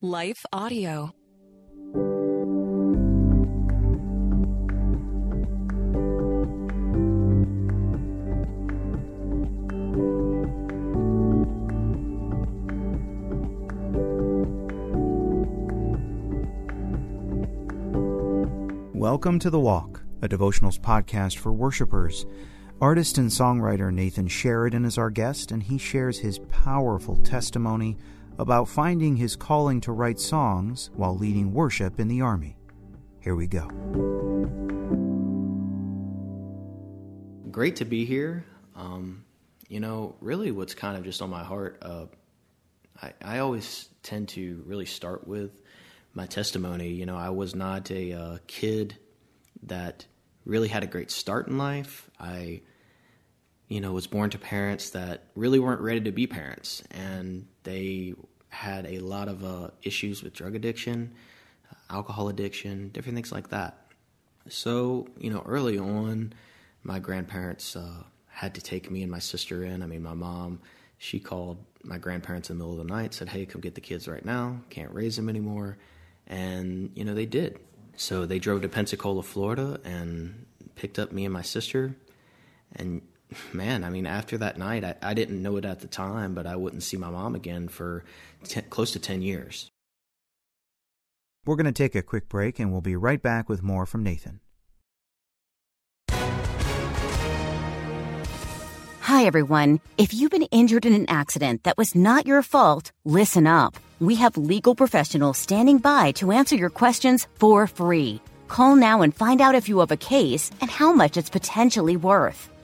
Life Audio. Welcome to The Walk, a devotionals podcast for worshipers. Artist and songwriter Nathan Sheridan is our guest, and he shares his powerful testimony about finding his calling to write songs while leading worship in the Army. Here we go. Great to be here. Um, you know, really what's kind of just on my heart, uh, I, I always tend to really start with my testimony. You know, I was not a uh, kid that really had a great start in life. I, you know, was born to parents that really weren't ready to be parents, and they had a lot of uh, issues with drug addiction, alcohol addiction, different things like that. So, you know, early on, my grandparents uh, had to take me and my sister in. I mean, my mom, she called my grandparents in the middle of the night, said, Hey, come get the kids right now. Can't raise them anymore. And, you know, they did. So they drove to Pensacola, Florida, and picked up me and my sister. And man, I mean, after that night, I, I didn't know it at the time, but I wouldn't see my mom again for ten, close to 10 years. We're going to take a quick break, and we'll be right back with more from Nathan. Hi, everyone. If you've been injured in an accident that was not your fault, listen up. We have legal professionals standing by to answer your questions for free. Call now and find out if you have a case and how much it's potentially worth.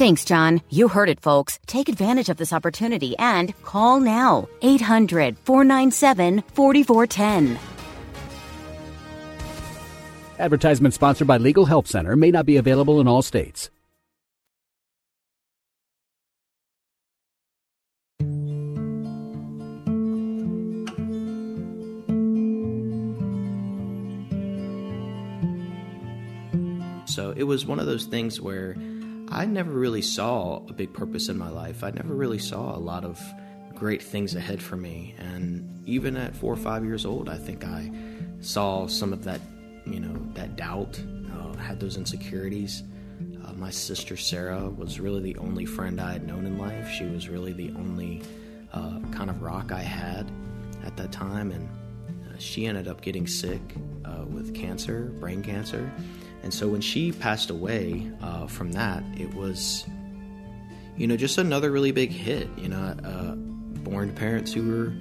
Thanks, John. You heard it, folks. Take advantage of this opportunity and call now. 800 497 4410. Advertisement sponsored by Legal Help Center may not be available in all states. So it was one of those things where I never really saw a big purpose in my life. I never really saw a lot of great things ahead for me. And even at four or five years old, I think I saw some of that, you know, that doubt, uh, had those insecurities. Uh, my sister Sarah was really the only friend I had known in life. She was really the only uh, kind of rock I had at that time. And uh, she ended up getting sick uh, with cancer, brain cancer. And so when she passed away uh, from that, it was, you know, just another really big hit. You know, uh, born to parents who were,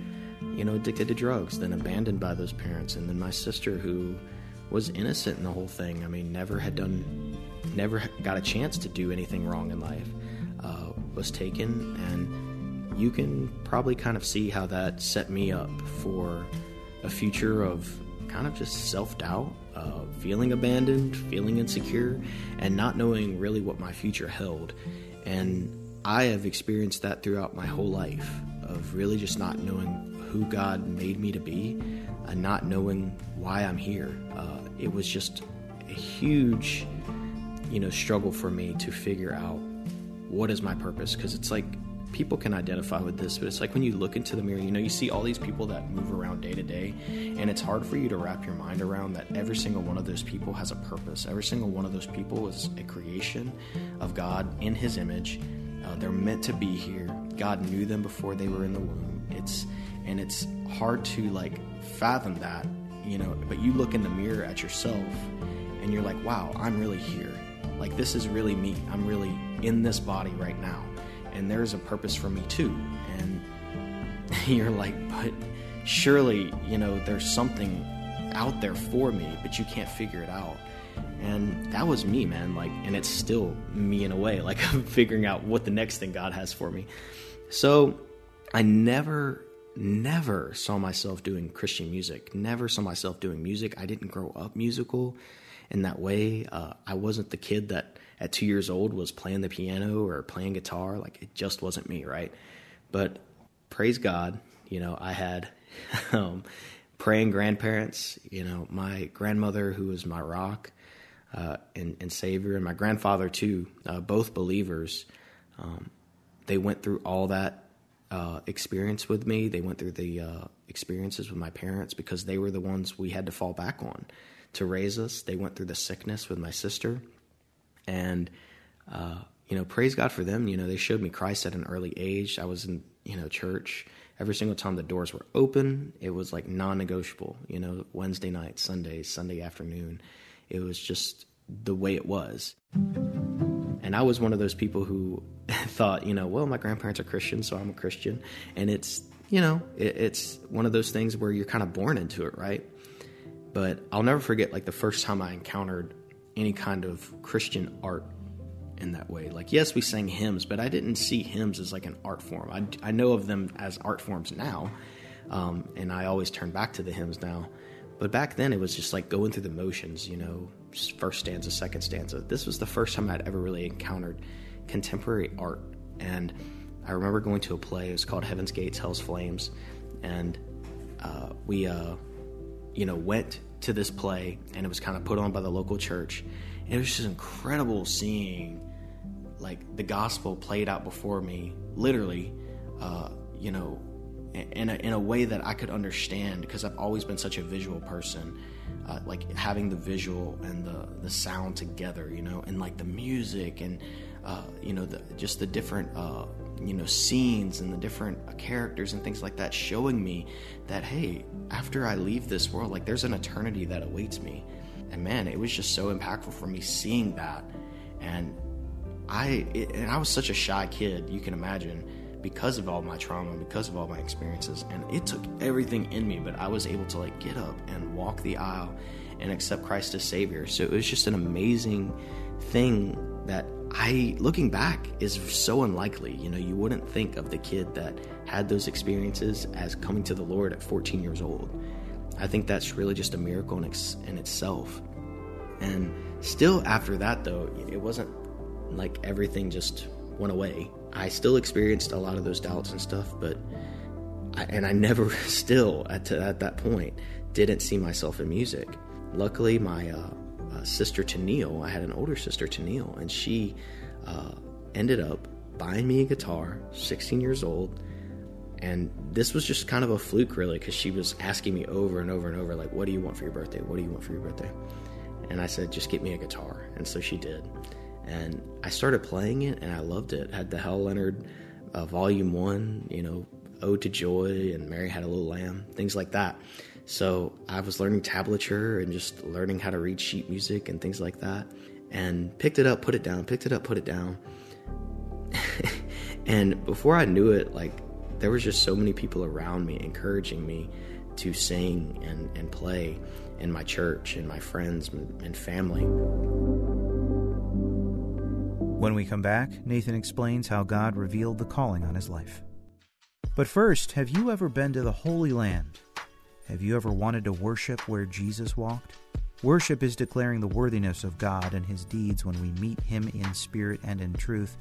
you know, addicted to drugs, then abandoned by those parents, and then my sister who was innocent in the whole thing. I mean, never had done, never got a chance to do anything wrong in life, uh, was taken, and you can probably kind of see how that set me up for a future of kind of just self doubt, uh, feeling abandoned, feeling insecure, and not knowing really what my future held. And I have experienced that throughout my whole life of really just not knowing who God made me to be and not knowing why I'm here. Uh, it was just a huge, you know, struggle for me to figure out what is my purpose because it's like people can identify with this, but it's like when you look into the mirror, you know, you see all these people that move around day to day, and it's hard for you to wrap your mind around that every single one of those people has a purpose. Every single one of those people is a creation of God in His image. Uh, they're meant to be here. God knew them before they were in the womb. It's and it's hard to like fathom that, you know. But you look in the mirror at yourself, and you're like, wow, I'm really here. Like this is really me. I'm really in this body right now and there's a purpose for me too. And you're like, but surely, you know, there's something out there for me, but you can't figure it out. And that was me, man. Like, and it's still me in a way. Like, I'm figuring out what the next thing God has for me. So I never, never saw myself doing Christian music. Never saw myself doing music. I didn't grow up musical in that way. Uh, I wasn't the kid that at two years old was playing the piano or playing guitar. Like it just wasn't me, right? But praise God, you know, I had um, praying grandparents. You know, my grandmother, who was my rock uh, and, and, Savior, and my grandfather too, uh, both believers. Um, they went through all that uh, experience with me. They went through the uh, experiences with my parents because they were the ones we had to fall back on to raise us. They went through the sickness with my sister, and uh, you know, praise God for them. You know, they showed me Christ at an early age. I was in you know church every single time the doors were open. It was like non-negotiable. You know, Wednesday night, Sunday, Sunday afternoon. It was just the way it was. And I was one of those people who thought, you know, well, my grandparents are Christian, so I'm a Christian. And it's, you know, it, it's one of those things where you're kind of born into it, right? But I'll never forget, like, the first time I encountered any kind of Christian art in that way. Like, yes, we sang hymns, but I didn't see hymns as like an art form. I, I know of them as art forms now, um, and I always turn back to the hymns now. But back then, it was just like going through the motions, you know, first stanza, second stanza. This was the first time I'd ever really encountered contemporary art. And I remember going to a play. It was called Heaven's Gates, Hell's Flames, and uh, we, uh, you know, went to this play, and it was kind of put on by the local church. And it was just incredible seeing like the gospel played out before me, literally, uh, you know, in a, in a way that I could understand because I've always been such a visual person uh, like having the visual and the the sound together, you know, and like the music and uh, you know the, just the different uh, you know scenes and the different uh, characters and things like that, showing me that hey, after I leave this world, like there's an eternity that awaits me. And man, it was just so impactful for me seeing that, and I it, and I was such a shy kid, you can imagine because of all my trauma, because of all my experiences. And it took everything in me, but I was able to like get up and walk the aisle and accept Christ as Savior. So it was just an amazing thing that I, looking back, is so unlikely. You know, you wouldn't think of the kid that had those experiences as coming to the Lord at 14 years old. I think that's really just a miracle in, in itself. And still, after that, though, it wasn't like everything just went away. I still experienced a lot of those doubts and stuff, but I, and I never still at, at that point didn't see myself in music. Luckily, my uh, uh, sister to Neil, I had an older sister to Neil, and she uh, ended up buying me a guitar, 16 years old. And this was just kind of a fluke, really, because she was asking me over and over and over, like, what do you want for your birthday? What do you want for your birthday? And I said, just get me a guitar. And so she did and I started playing it and I loved it. had the Hal Leonard uh, Volume One, you know, Ode to Joy and Mary Had a Little Lamb, things like that. So I was learning tablature and just learning how to read sheet music and things like that, and picked it up, put it down, picked it up, put it down. and before I knew it, like there was just so many people around me encouraging me to sing and, and play in my church and my friends and family. When we come back, Nathan explains how God revealed the calling on his life. But first, have you ever been to the Holy Land? Have you ever wanted to worship where Jesus walked? Worship is declaring the worthiness of God and his deeds when we meet him in spirit and in truth,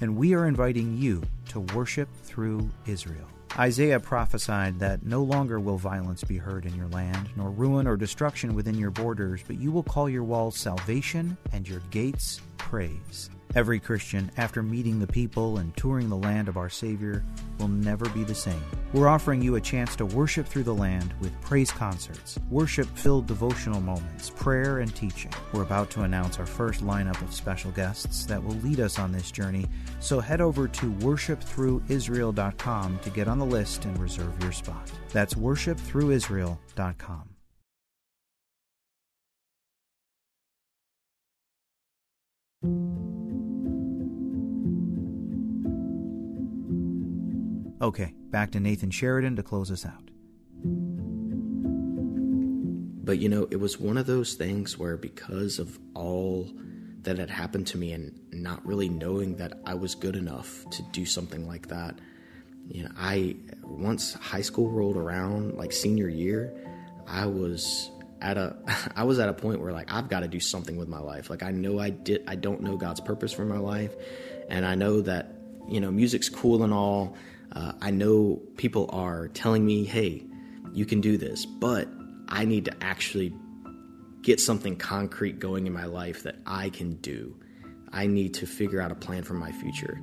and we are inviting you to worship through Israel. Isaiah prophesied that no longer will violence be heard in your land, nor ruin or destruction within your borders, but you will call your walls salvation and your gates praise. Every Christian, after meeting the people and touring the land of our Savior, will never be the same. We're offering you a chance to worship through the land with praise concerts, worship filled devotional moments, prayer, and teaching. We're about to announce our first lineup of special guests that will lead us on this journey, so head over to worshipthroughisrael.com to get on the list and reserve your spot. That's worshipthroughisrael.com. Okay, back to Nathan Sheridan to close us out. But you know, it was one of those things where because of all that had happened to me and not really knowing that I was good enough to do something like that, you know, I once high school rolled around, like senior year, I was at a I was at a point where like I've got to do something with my life. Like I know I did I don't know God's purpose for my life, and I know that you know music's cool and all. Uh, I know people are telling me, "Hey, you can do this," but I need to actually get something concrete going in my life that I can do. I need to figure out a plan for my future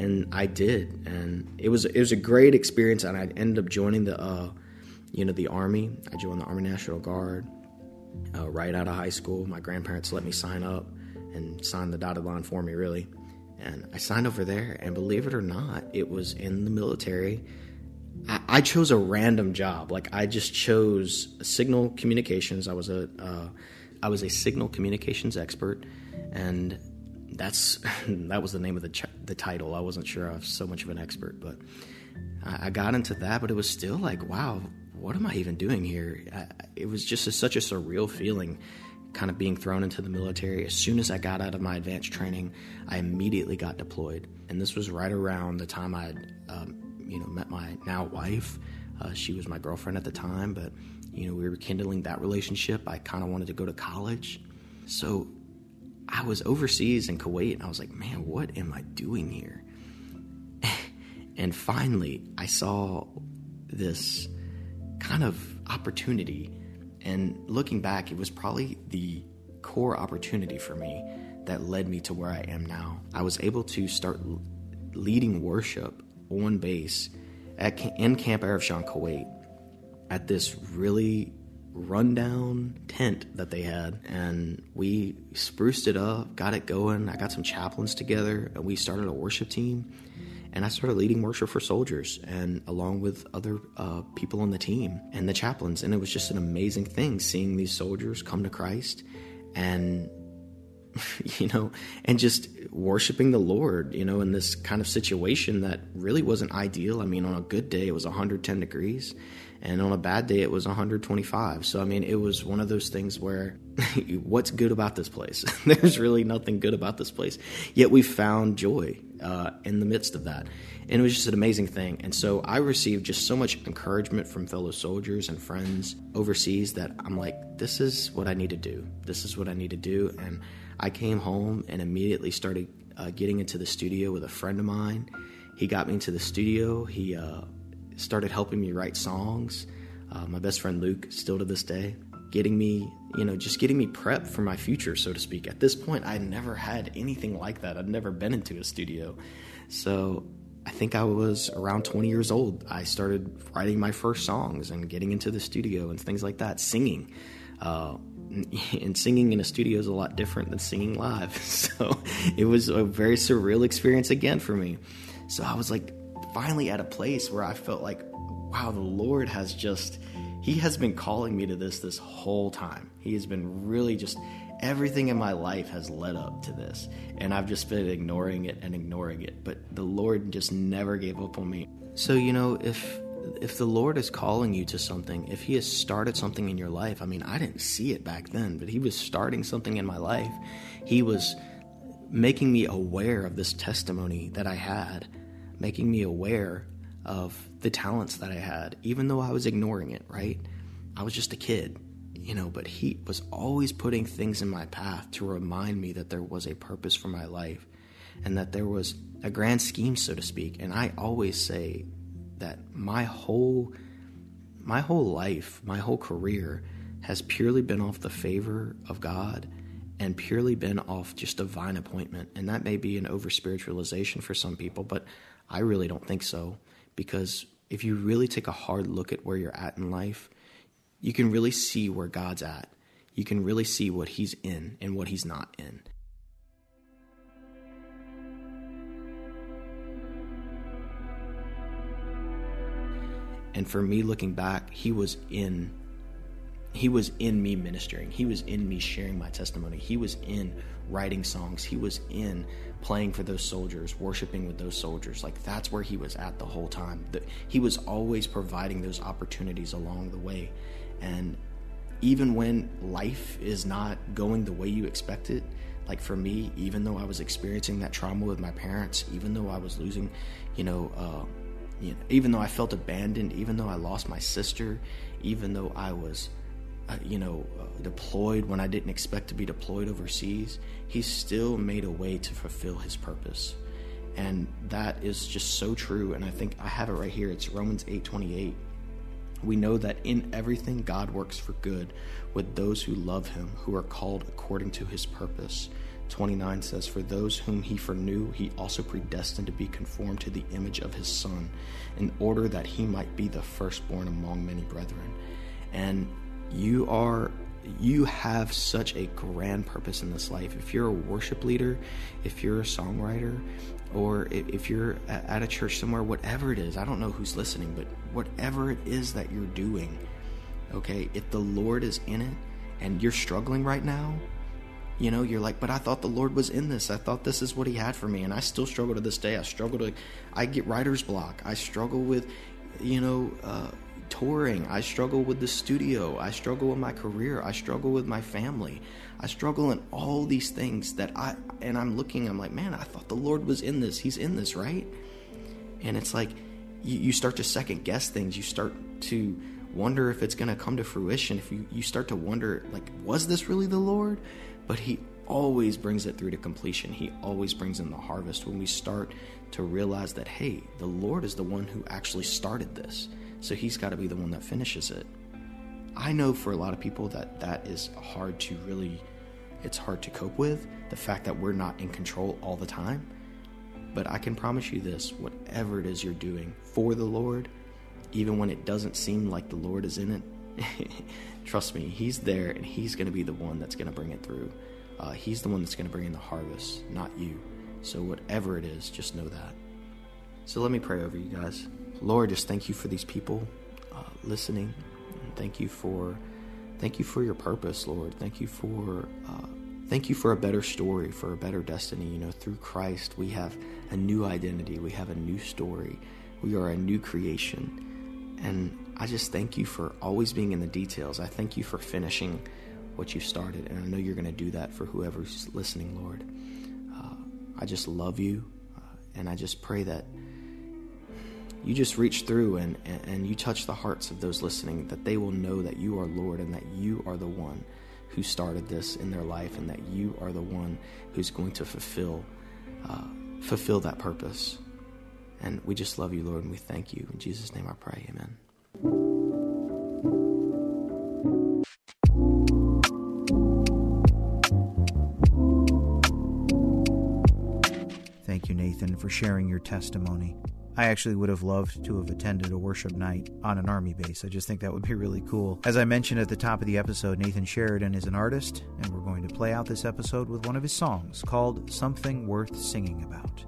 and I did, and it was it was a great experience. And I ended up joining the, uh, you know, the army. I joined the Army National Guard uh, right out of high school. My grandparents let me sign up and sign the dotted line for me, really. And I signed over there, and believe it or not, it was in the military. I, I chose a random job. Like I just chose signal communications. I was a uh, I was a signal communications expert, and that's that was the name of the ch- the title. I wasn't sure I was so much of an expert, but I, I, got into that. But it was still like, wow, what am I even doing here? I, it was just a, such a surreal feeling, kind of being thrown into the military. As soon as I got out of my advanced training, I immediately got deployed, and this was right around the time I, um, you know, met my now wife. Uh, she was my girlfriend at the time, but you know, we were kindling that relationship. I kind of wanted to go to college, so I was overseas in Kuwait and I was like, man, what am I doing here? and finally, I saw this kind of opportunity. And looking back, it was probably the core opportunity for me that led me to where I am now. I was able to start leading worship on base at, in Camp Arifjan, Kuwait, at this really rundown tent that they had. And we spruced it up got it going. I got some chaplains together and we started a worship team and i started leading worship for soldiers and along with other uh, people on the team and the chaplains. And it was just an amazing thing seeing these soldiers come to christ and you know and just worshiping the lord you know in this kind of situation that really wasn't ideal. I mean on a good day it was 110 degrees and on a bad day it was 125 so i mean it was one of those things where what's good about this place? There's really nothing good about this place. Yet we found joy uh, in the midst of that. And it was just an amazing thing. And so i received just so much encouragement from fellow soldiers and friends overseas that i'm like this is what i need to do. This is what i need to do. And i came home and immediately started uh, getting into the studio with a friend of mine. He got me into the studio. He uh, started helping me write songs. Uh, my best friend Luke, still to this day, getting me, you know, just getting me prepped for my future, so to speak. At this point, I never had anything like that. I'd never been into a studio. So I think I was around 20 years old. I started writing my first songs and getting into the studio and things like that, singing. Uh, and singing in a studio is a lot different than singing live. So it was a very surreal experience again for me. So I was like, finally at a place where I felt like, wow, the Lord has just, He has been calling me to this this whole time. He has been really just, everything in my life has led up to this. And I've just been ignoring it and ignoring it. But the Lord just never gave up on me. So, you know, if if the Lord is calling you to something, if He has started something in your life, I mean, I didn't see it back then, but He was starting something in my life. He was making me aware of this testimony that I had making me aware of the talents that I had, even though I was ignoring it, right? I was just a kid, you know, but he was always putting things in my path to remind me that there was a purpose for my life and that there was a grand scheme, so to speak. And I always say that my whole my whole life, my whole career has purely been off the favor of God and purely been off just divine appointment. And that may be an over spiritualization for some people, but I really don't think so because if you really take a hard look at where you're at in life, you can really see where God's at. You can really see what He's in and what He's not in. And for me looking back, He was in he was in me ministering. He was in me sharing my testimony. He was in writing songs. He was in playing for those soldiers, worshiping with those soldiers. Like that's where he was at the whole time. He was always providing those opportunities along the way. And even when life is not going the way you expect it, like for me, even though I was experiencing that trauma with my parents, even though I was losing, you know, uh, you know, even though I felt abandoned, even though I lost my sister, even though I was, you know, uh, deployed when I didn't expect to be deployed overseas, He still made a way to fulfill His purpose, and that is just so true. And I think I have it right here. It's Romans eight twenty eight. We know that in everything God works for good with those who love Him, who are called according to His purpose. 29 says, For those whom he foreknew, he also predestined to be conformed to the image of his Son, in order that he might be the firstborn among many brethren. And you are. You have such a grand purpose in this life. If you're a worship leader, if you're a songwriter, or if you're at a church somewhere, whatever it is, I don't know who's listening, but whatever it is that you're doing, okay, if the Lord is in it and you're struggling right now, you know, you're like, but I thought the Lord was in this. I thought this is what He had for me, and I still struggle to this day. I struggle to, I get writer's block. I struggle with, you know, uh, touring. I struggle with the studio. I struggle with my career. I struggle with my family. I struggle in all these things that I, and I'm looking. I'm like, man, I thought the Lord was in this. He's in this, right? And it's like, you, you start to second guess things. You start to wonder if it's going to come to fruition. If you, you start to wonder, like, was this really the Lord? but He always brings it through to completion. He always brings in the harvest when we start to realize that, hey, the Lord is the one who actually started this. So He's got to be the one that finishes it. I know for a lot of people that that is hard to really, it's hard to cope with. The fact that we're not in control all the time. But I can promise you this whatever it is you're doing for the Lord, even when it doesn't seem like the Lord is in it, Trust me, He's there and He's going to be the one that's going to bring it through. Uh, he's the one that's going to bring in the harvest, not you. So, whatever it is, just know that. So, let me pray over you guys. Lord, just thank you for these people uh, listening. Thank you for, thank you for your purpose, Lord. Thank you for, uh, thank you for a better story, for a better destiny. You know, through Christ, we have a new identity. We have a new story. We are a new creation, and I just thank you for always being in the details. I thank you for finishing what you started, and I know you're going to do that for whoever's listening, Lord. Uh, I just love you, uh, and I just pray that you just reach through and, and, and you touch the hearts of those listening, that they will know that you are Lord and that you are the one who started this in their life, and that you are the one who's going to fulfill uh, fulfill that purpose. And we just love you, Lord, and we thank you. In Jesus' name I pray. Amen. Nathan, for sharing your testimony. I actually would have loved to have attended a worship night on an army base. I just think that would be really cool. As I mentioned at the top of the episode, Nathan Sheridan is an artist, and we're going to play out this episode with one of his songs called Something Worth Singing About.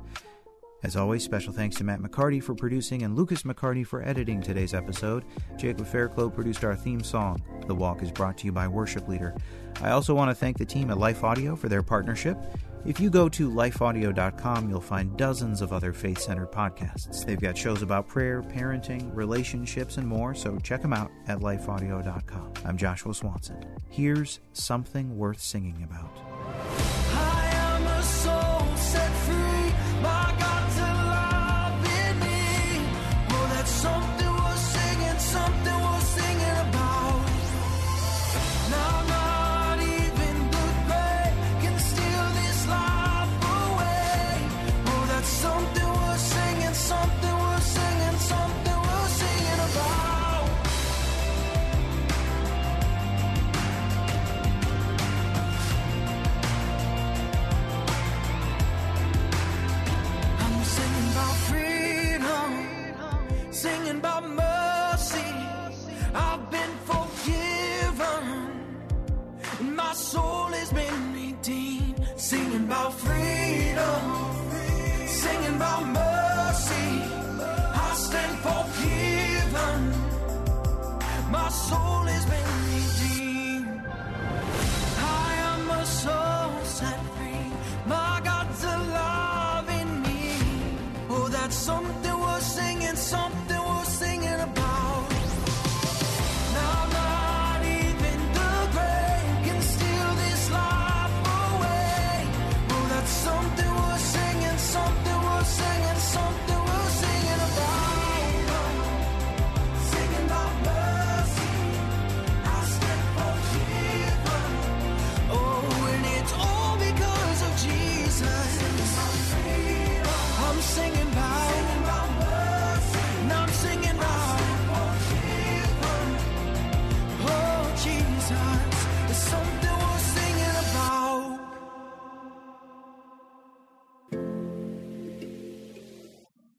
As always, special thanks to Matt McCartie for producing and Lucas McCarty for editing today's episode. Jacob Fairclough produced our theme song. The Walk is brought to you by Worship Leader. I also want to thank the team at Life Audio for their partnership. If you go to lifeaudio.com, you'll find dozens of other faith centered podcasts. They've got shows about prayer, parenting, relationships, and more, so check them out at lifeaudio.com. I'm Joshua Swanson. Here's something worth singing about.